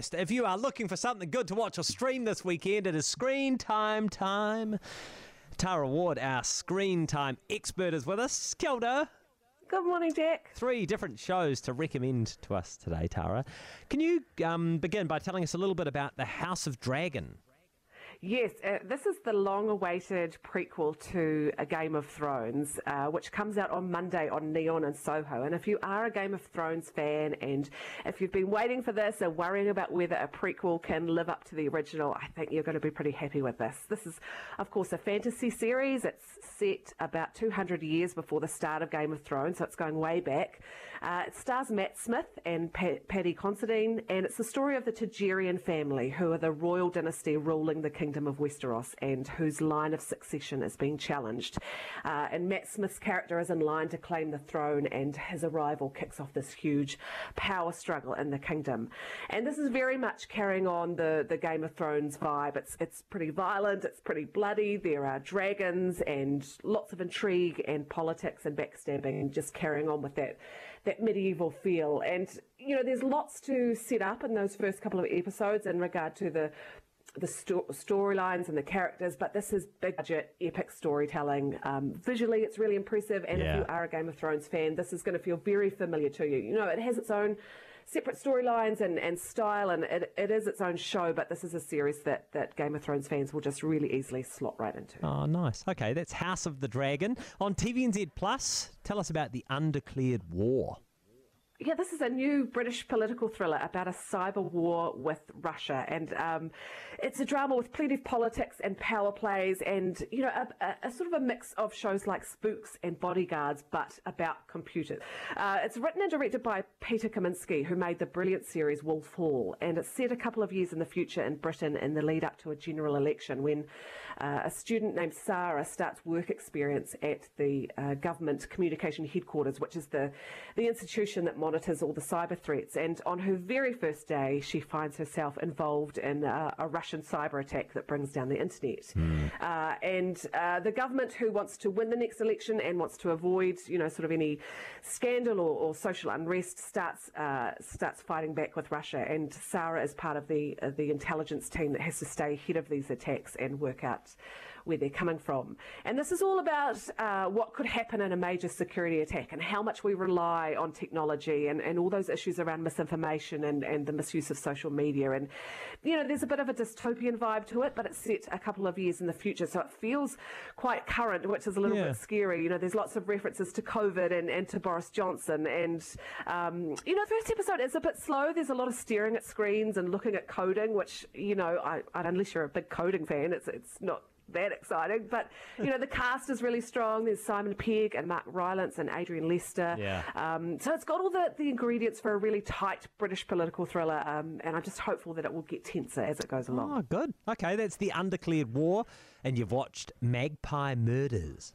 first, if you are looking for something good to watch or stream this weekend, it is Screen Time time. Tara Ward, our Screen Time expert, is with us. Kia ora. Good morning, Jack. Three different shows to recommend to us today, Tara. Can you um, begin by telling us a little bit about The House of Dragon? Yes, uh, this is the long awaited prequel to A Game of Thrones, uh, which comes out on Monday on Neon and Soho. And if you are a Game of Thrones fan and if you've been waiting for this and worrying about whether a prequel can live up to the original, I think you're going to be pretty happy with this. This is, of course, a fantasy series. It's set about 200 years before the start of Game of Thrones, so it's going way back. Uh, it stars Matt Smith and pa- Paddy Considine, and it's the story of the Targaryen family, who are the royal dynasty ruling the kingdom Kingdom of Westeros and whose line of succession is being challenged. Uh, and Matt Smith's character is in line to claim the throne, and his arrival kicks off this huge power struggle in the kingdom. And this is very much carrying on the, the Game of Thrones vibe. It's, it's pretty violent, it's pretty bloody, there are dragons and lots of intrigue and politics and backstabbing, and just carrying on with that, that medieval feel. And, you know, there's lots to set up in those first couple of episodes in regard to the the sto- storylines and the characters, but this is big budget, epic storytelling. Um, visually, it's really impressive, and Yeah. if you are a Game of Thrones fan, this is going to feel very familiar to you. You know, it has its own separate storylines and, and style, and it, it is its own show, but this is a series that, that Game of Thrones fans will just really easily slot right into. Oh, nice. Okay, that's House of the Dragon on TVNZ Plus. Tell us about the Undeclared War. Yeah, this is a new British political thriller about a cyber war with Russia, and um, it's a drama with plenty of politics and power plays, and you know, a, a, sort of a mix of shows like Spooks and Bodyguards, but about computers. Uh, it's written and directed by Peter Kosminsky, who made the brilliant series Wolf Hall, and it's set a couple of years in the future in Britain in the lead up to a general election when uh, a student named Sarah starts work experience at the uh, government communication headquarters, which is the the institution that monitors all the cyber threats. And on her very first day, she finds herself involved in uh, a Russian cyber attack that brings down the internet. Uh, and uh, the government, who wants to win the next election and wants to avoid, you know, sort of any scandal or, or social unrest, starts uh, starts fighting back with Russia. And Sarah is part of the uh, the intelligence team that has to stay ahead of these attacks and work out where they're coming from. And this is all about uh, what could happen in a major security attack and how much we rely on technology and, and all those issues around misinformation and, and the misuse of social media. And, you know, there's a bit of a dystopian vibe to it, but it's set a couple of years in the future. So it feels quite current, which is a little Yeah. bit scary. You know, there's lots of references to COVID and, and to Boris Johnson. And, um, you know, the first episode is a bit slow. There's a lot of staring at screens and looking at coding, which, you know, I, I, unless you're a big coding fan, it's, it's not that exciting. But, you know, the cast is really strong. There's Simon Pegg and Mark Rylance and Adrian Lester. Yeah. Um, so it's got all the, the ingredients for a really tight British political thriller. Um, and I'm just hopeful that it will get tenser as it goes along. Oh, good. Okay, that's the Undeclared War, and you've watched Magpie Murders.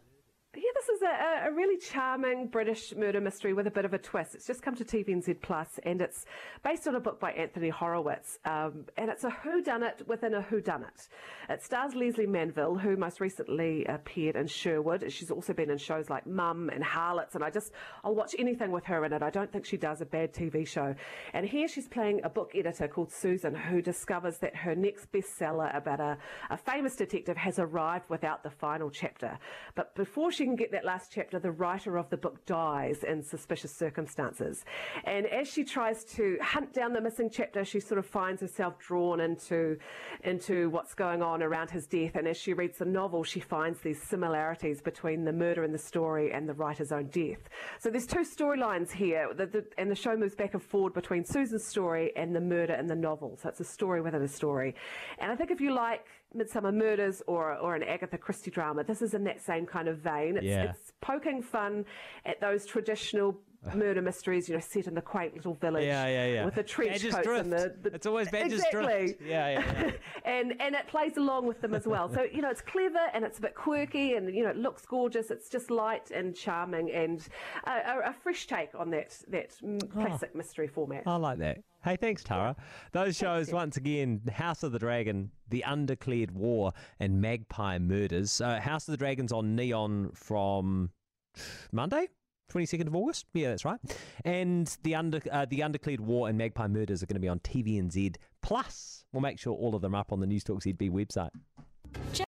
Yeah, this is a, a really charming British murder mystery with a bit of a twist. It's just come to TVNZ Plus, and it's based on a book by Anthony Horowitz, um, and it's a whodunit within a whodunit. It stars Lesley Manville, who most recently appeared in Sherwood. She's also been in shows like Mum and Harlots, and I just I'll watch anything with her in it. I don't think she does a bad TV show. And here she's playing a book editor called Susan, who discovers that her next bestseller about a, a famous detective has arrived without the final chapter. But before she can get that last chapter, the writer of the book dies in suspicious circumstances. And as she tries to hunt down the missing chapter, she sort of finds herself drawn into into what's going on around his death. And as she reads the novel, she finds these similarities between the murder in the story and the writer's own death. So there's two storylines here, the, the, and the show moves back and forward between Susan's story and the murder in the novel. So it's a story within a story. And I think if you like Midsomer Murders or or an Agatha Christie drama, this is in that same kind of vein. It's, Yeah. it's poking fun at those traditional murder mysteries, you know, set in the quaint little village Yeah, yeah, yeah. with the trench Badger's coats and the, the It's always Badger's exactly. Drift. Yeah, yeah, yeah. and and it plays along with them as well. So you know, it's clever and it's a bit quirky and you know, it looks gorgeous. It's just light and charming and a, a, a fresh take on that that mm, classic mystery format. I like that. Hey, thanks, Tara. Those shows, once again, House of the Dragon, The Undeclared War, and Magpie Murders. Uh, House of the Dragon's on Neon from Monday? 22nd of August. Yeah, that's right. And the under uh, the Undeclared War and Magpie Murders are going to be on TVNZ Plus. We'll make sure all of them are up on the Newstalk ZB website.